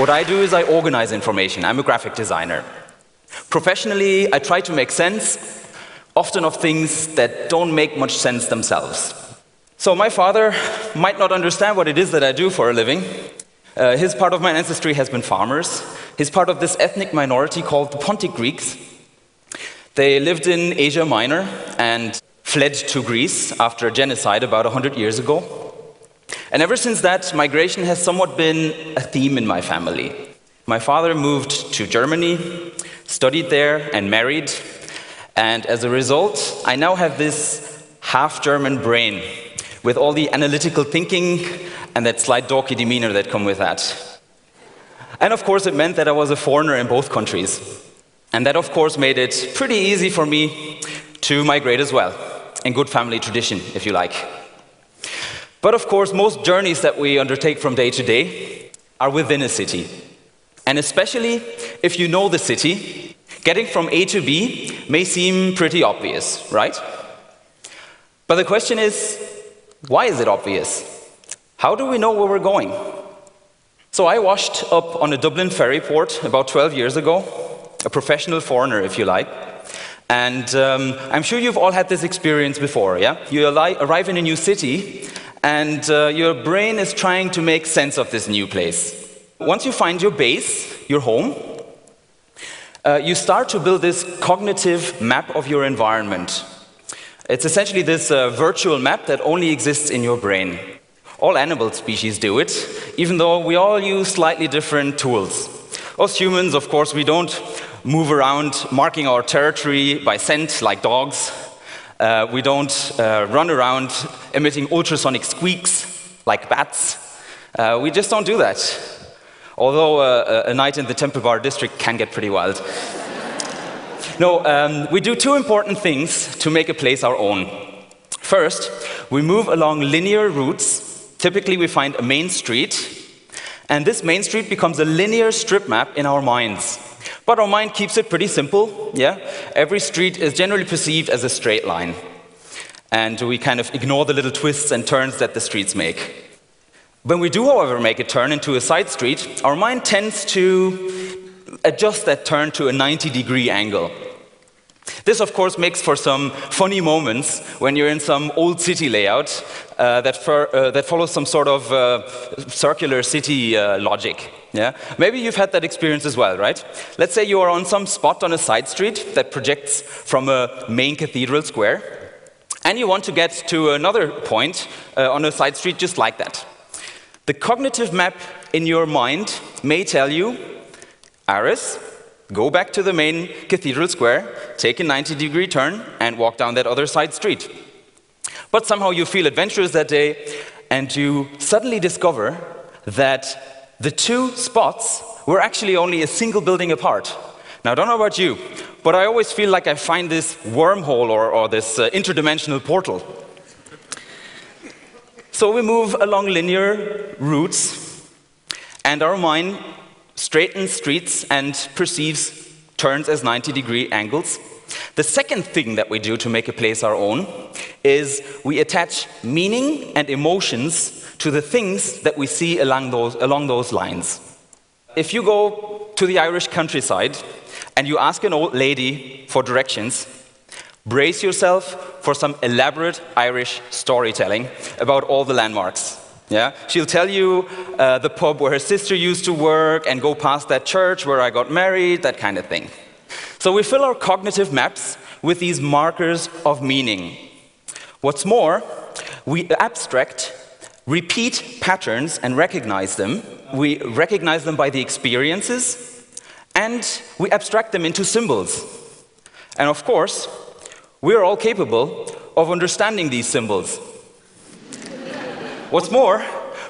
What I do is I organize information. I'm a graphic designer. Professionally, I try to make sense, often of things that don't make much sense themselves. So my father might not understand what it is that I do for a living. Uh, his part of my ancestry has been farmers. He's part of this ethnic minority called the Pontic Greeks. They lived in Asia Minor and fled to Greece after a genocide about 100 years ago. And ever since that, migration has somewhat been a theme in my family. My father moved to Germany, studied there, and married. And as a result, I now have this half German brain with all the analytical thinking and that slight dorky demeanor that come with that. And of course, it meant that I was a foreigner in both countries. And that, of course, made it pretty easy for me to migrate as well, in good family tradition, if you like. But of course, most journeys that we undertake from day to day are within a city. And especially if you know the city, getting from A to B may seem pretty obvious, right? But the question is, why is it obvious? How do we know where we're going? So I washed up on a Dublin ferry port about 12 years ago, a professional foreigner, if you like. And um, I'm sure you've all had this experience before, yeah? You arrive in a new city and uh, your brain is trying to make sense of this new place. Once you find your base, your home, uh, you start to build this cognitive map of your environment. It's essentially this uh, virtual map that only exists in your brain. All animal species do it, even though we all use slightly different tools. Us humans, of course, we don't move around marking our territory by scent like dogs. Uh, we don't uh, run around emitting ultrasonic squeaks like bats. Uh, we just don't do that. Although uh, a night in the Temple Bar district can get pretty wild. no, um, we do two important things to make a place our own. First, we move along linear routes. Typically, we find a main street, and this main street becomes a linear strip map in our minds. But our mind keeps it pretty simple, yeah? Every street is generally perceived as a straight line. And we kind of ignore the little twists and turns that the streets make. When we do, however, make a turn into a side street, our mind tends to adjust that turn to a 90 degree angle. This, of course, makes for some funny moments when you're in some old city layout uh, that, for, uh, that, follows some sort of uh, circular city uh, logic. Yeah? Maybe you've had that experience as well, right? Let's say you are on some spot on a side street that projects from a main cathedral square, and you want to get to another point uh, on a side street just like that. The cognitive map in your mind may tell you, Aris, go back to the main cathedral square, take a 90 degree turn, and walk down that other side street. But somehow you feel adventurous that day, and you suddenly discover that the two spots were actually only a single building apart. Now, I don't know about you, but I always feel like I find this wormhole or, or this uh, interdimensional portal. So we move along linear routes, and our mind straightens streets and perceives turns as 90 degree angles. The second thing that we do to make a place our own is we attach meaning and emotions to the things that we see along those, along those lines. If you go to the Irish countryside and you ask an old lady for directions, brace yourself for some elaborate Irish storytelling about all the landmarks. Yeah? She'll tell you uh, the pub where her sister used to work and go past that church where I got married, that kind of thing. So we fill our cognitive maps with these markers of meaning. What's more, we abstract repeat patterns and recognize them. We recognize them by the experiences, and we abstract them into symbols. And of course, we're all capable of understanding these symbols. What's more,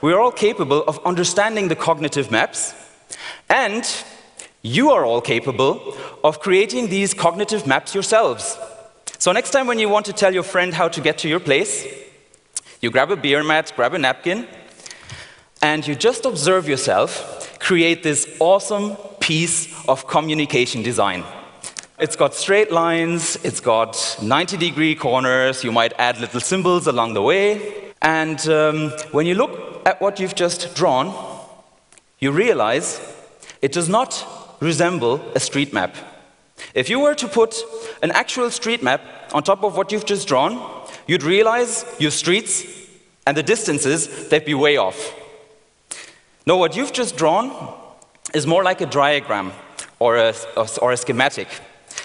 we're all capable of understanding the cognitive maps, and you are all capable of creating these cognitive maps yourselves. So, next time when you want to tell your friend how to get to your place, you grab a beer mat, grab a napkin, and you just observe yourself create this awesome piece of communication design. It's got straight lines, it's got 90 degree corners, you might add little symbols along the way. And um, when you look at what you've just drawn, you realize it does not resemble a street map. If you were to put an actual street map on top of what you've just drawn, you'd realize your streets and the distances, they'd be way off. No, what you've just drawn is more like a diagram or a, or a schematic.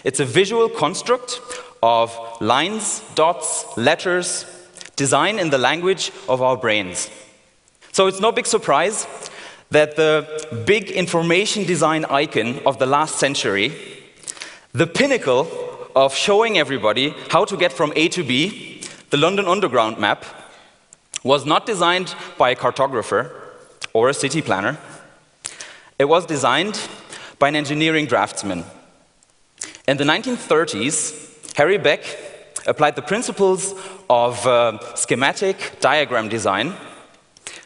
It's a visual construct of lines, dots, letters, design in the language of our brains. So it's no big surprise that the big information design icon of the last century, the pinnacle of showing everybody how to get from A to B, the London Underground map, was not designed by a cartographer or a city planner. It was designed by an engineering draftsman. In the 1930s, Harry Beck applied the principles of uh, schematic diagram design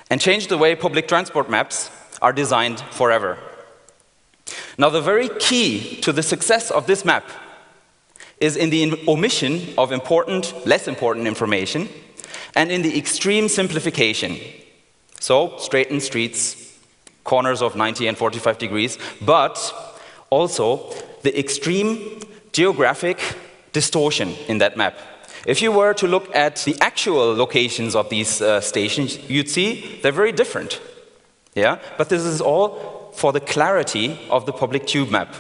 and changed the way public transport maps are designed forever. Now, the very key to the success of this map is in the omission of important, less important information, and in the extreme simplification. So, straighten streets, corners of 90 and 45 degrees, but also the extreme geographic distortion in that map. If you were to look at the actual locations of these uh, stations, you'd see they're very different. Yeah? But this is all for the clarity of the public tube map.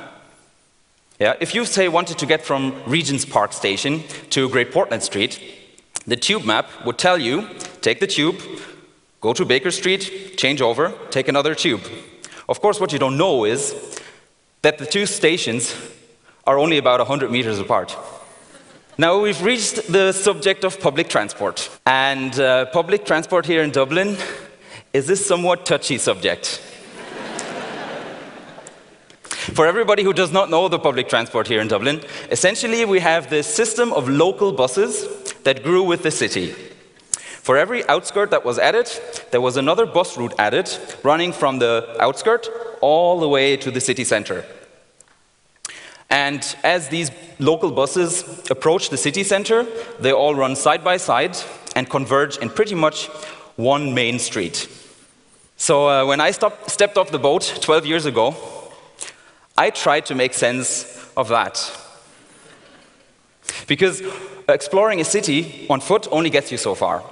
Yeah? If you, say, wanted to get from Regent's Park Station to Great Portland Street, the tube map would tell you take the tube, go to Baker Street, change over, take another tube. Of course, what you don't know is that the two stations are only about 100 meters apart. Now we've reached the subject of public transport. And uh, public transport here in Dublin is this somewhat touchy subject. For everybody who does not know the public transport here in Dublin, essentially we have this system of local buses that grew with the city. For every outskirt that was added, there was another bus route added, running from the outskirt all the way to the city center. And as these local buses approach the city center, they all run side by side and converge in pretty much one main street. So uh, when I stopped, stepped off the boat 12 years ago, I tried to make sense of that. Because exploring a city on foot only gets you so far.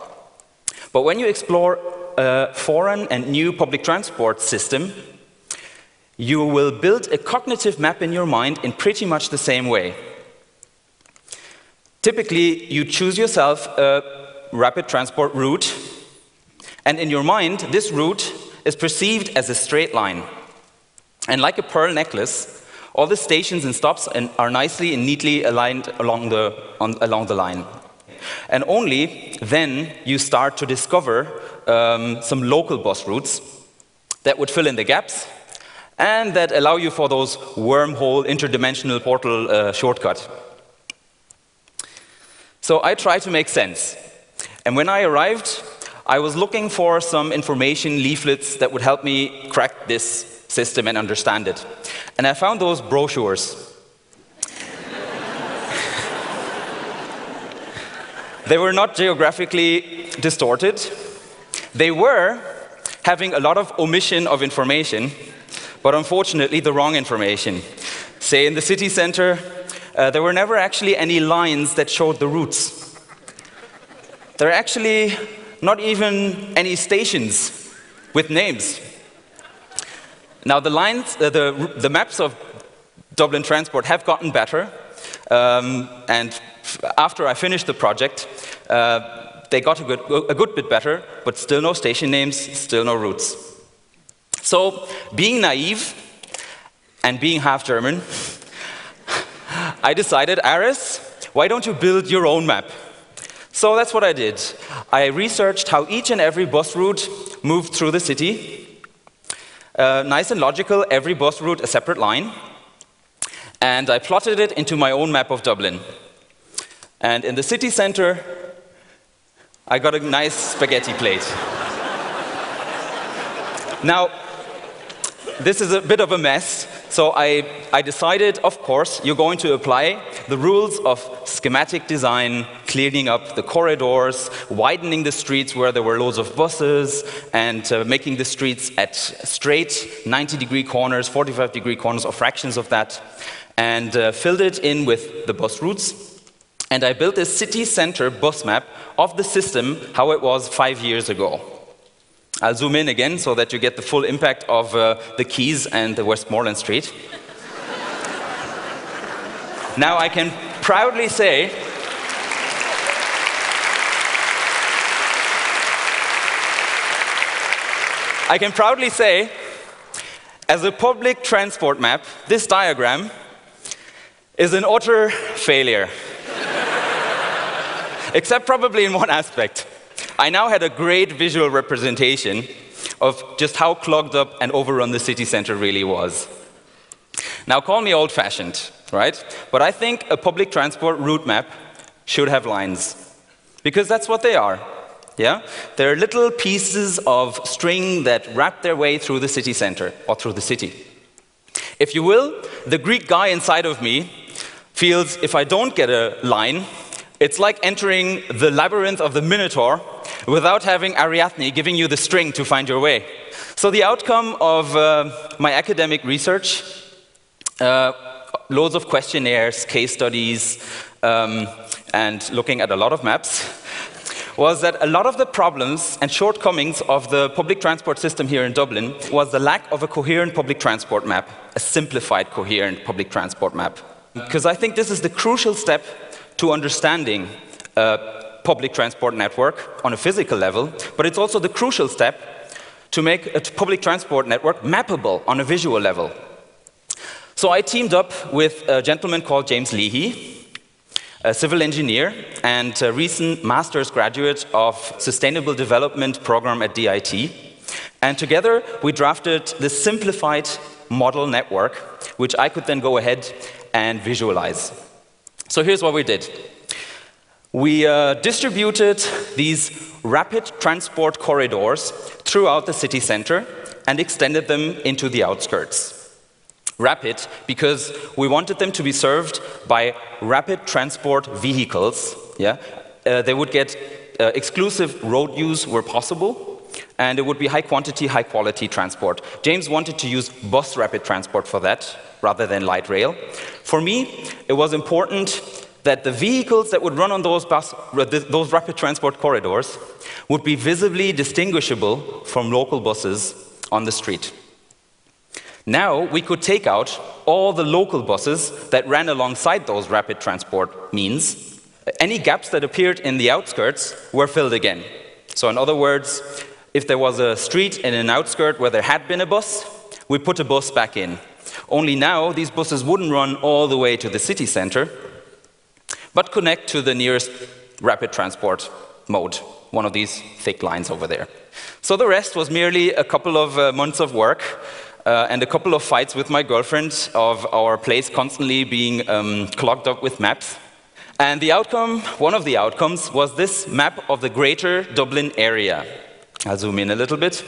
But when you explore a foreign and new public transport system, you will build a cognitive map in your mind in pretty much the same way. Typically, you choose yourself a rapid transport route, and in your mind, this route is perceived as a straight line. And like a pearl necklace, all the stations and stops are nicely and neatly aligned along the, on, along the line. And only then you start to discover um, some local bus routes that would fill in the gaps and that allow you for those wormhole interdimensional portal uh, shortcut. So I tried to make sense. And when I arrived, I was looking for some information leaflets that would help me crack this system and understand it. And I found those brochures. they were not geographically distorted. They were having a lot of omission of information, but unfortunately the wrong information. Say in the city center, uh, there were never actually any lines that showed the routes. There are actually not even any stations with names. Now the lines, uh, the, the maps of Dublin Transport have gotten better, um, and after I finished the project, uh, they got a good, a good bit better, but still no station names, still no routes. So, being naive and being half German, I decided, Aris, why don't you build your own map? So that's what I did. I researched how each and every bus route moved through the city. Uh, nice and logical, every bus route a separate line. And I plotted it into my own map of Dublin. And in the city center, I got a nice spaghetti plate. now, this is a bit of a mess, So I, I decided, of course, you're going to apply the rules of schematic design, cleaning up the corridors, widening the streets where there were loads of buses, and uh, making the streets at straight 90 degree corners, 45 degree corners, or fractions of that, and uh, filled it in with the bus routes. And I built a city center bus map of the system, how it was five years ago. I'll zoom in again so that you get the full impact of uh, the Quays and the Westmoreland Street. now I can proudly say I can proudly say, as a public transport map, this diagram is an utter failure. Except probably in one aspect. I now had a great visual representation of just how clogged up and overrun the city center really was. Now, call me old fashioned, right? But I think a public transport route map should have lines. Because that's what they are. Yeah? They're little pieces of string that wrap their way through the city center or through the city. If you will, the Greek guy inside of me feels if I don't get a line, it's like entering the labyrinth of the Minotaur without having Ariadne giving you the string to find your way. So, the outcome of uh, my academic research uh, loads of questionnaires, case studies, um, and looking at a lot of maps was that a lot of the problems and shortcomings of the public transport system here in Dublin was the lack of a coherent public transport map, a simplified coherent public transport map. Because I think this is the crucial step to understanding a public transport network on a physical level, but it's also the crucial step to make a public transport network mappable on a visual level. So I teamed up with a gentleman called James Leahy, a civil engineer and a recent master's graduate of sustainable development program at DIT. And together we drafted the simplified model network, which I could then go ahead and visualize. So here's what we did. We uh, distributed these rapid transport corridors throughout the city center and extended them into the outskirts. Rapid because we wanted them to be served by rapid transport vehicles. Yeah? Uh, they would get uh, exclusive road use where possible, and it would be high quantity, high quality transport. James wanted to use bus rapid transport for that rather than light rail. For me, it was important that the vehicles that would run on those, bus, uh, those rapid transport corridors would be visibly distinguishable from local buses on the street. Now we could take out all the local buses that ran alongside those rapid transport means. Any gaps that appeared in the outskirts were filled again. So, in other words, if there was a street in an outskirt where there had been a bus, we put a bus back in. Only now these buses wouldn't run all the way to the city center, but connect to the nearest rapid transport mode, one of these thick lines over there. So the rest was merely a couple of uh, months of work uh, and a couple of fights with my girlfriend of our place constantly being um, clogged up with maps. And the outcome, one of the outcomes, was this map of the greater Dublin area. I'll zoom in a little bit.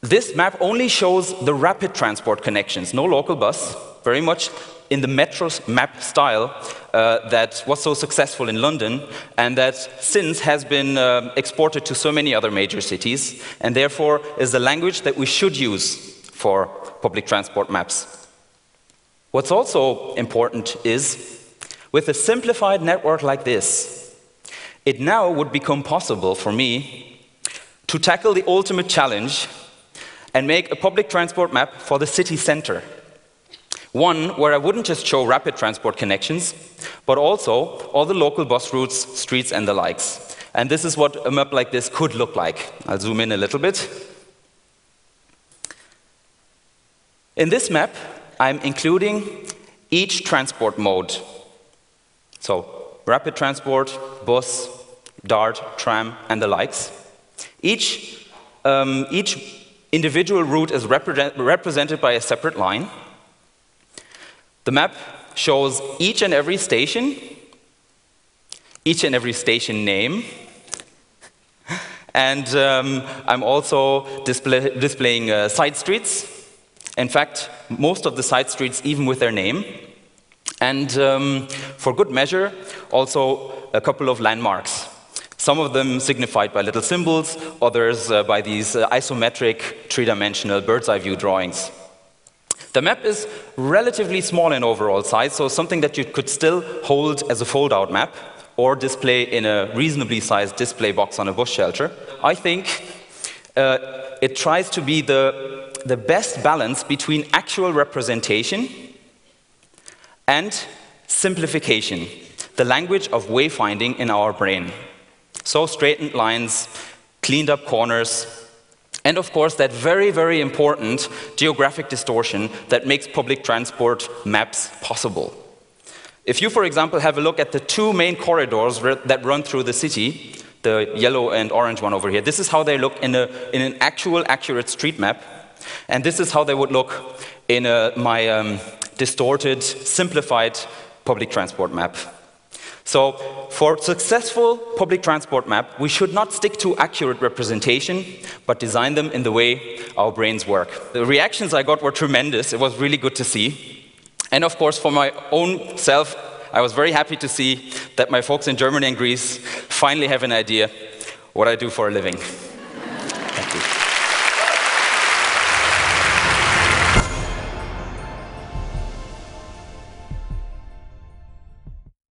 This map only shows the rapid transport connections, no local bus, very much in the Metro's map style uh, that was so successful in London and that since has been uh, exported to so many other major cities and therefore is the language that we should use for public transport maps. What's also important is with a simplified network like this, it now would become possible for me to tackle the ultimate challenge and make a public transport map for the city center one where I wouldn't just show rapid transport connections, but also all the local bus routes, streets, and the likes. And this is what a map like this could look like. I'll zoom in a little bit. In this map, I'm including each transport mode. So, rapid transport, bus, DART, tram, and the likes. Each, um, each individual route is repre represented by a separate line. The map shows each and every station, each and every station name, and um, I'm also display, displaying uh, side streets, In fact, most of the side streets, even with their name. And um, for good measure, also a couple of landmarks. Some of them signified by little symbols, others uh, by these uh, isometric, three dimensional bird's eye view drawings. The map is relatively small in overall size, so something that you could still hold as a fold out map or display in a reasonably sized display box on a bush shelter. I think uh, it tries to be the, the best balance between actual representation and simplification, the language of wayfinding in our brain. So, straightened lines, cleaned up corners, and of course, that very, very important geographic distortion that makes public transport maps possible. If you, for example, have a look at the two main corridors that run through the city, the yellow and orange one over here, this is how they look in, a, in an actual, accurate street map. And this is how they would look in a, my um, distorted, simplified public transport map. So, for successful public transport map, we should not stick to accurate representation, but design them in the way our brains work. The reactions I got were tremendous. It was really good to see. And of course, for my own self, I was very happy to see that my folks in Germany and Greece finally have an idea what I do for a living.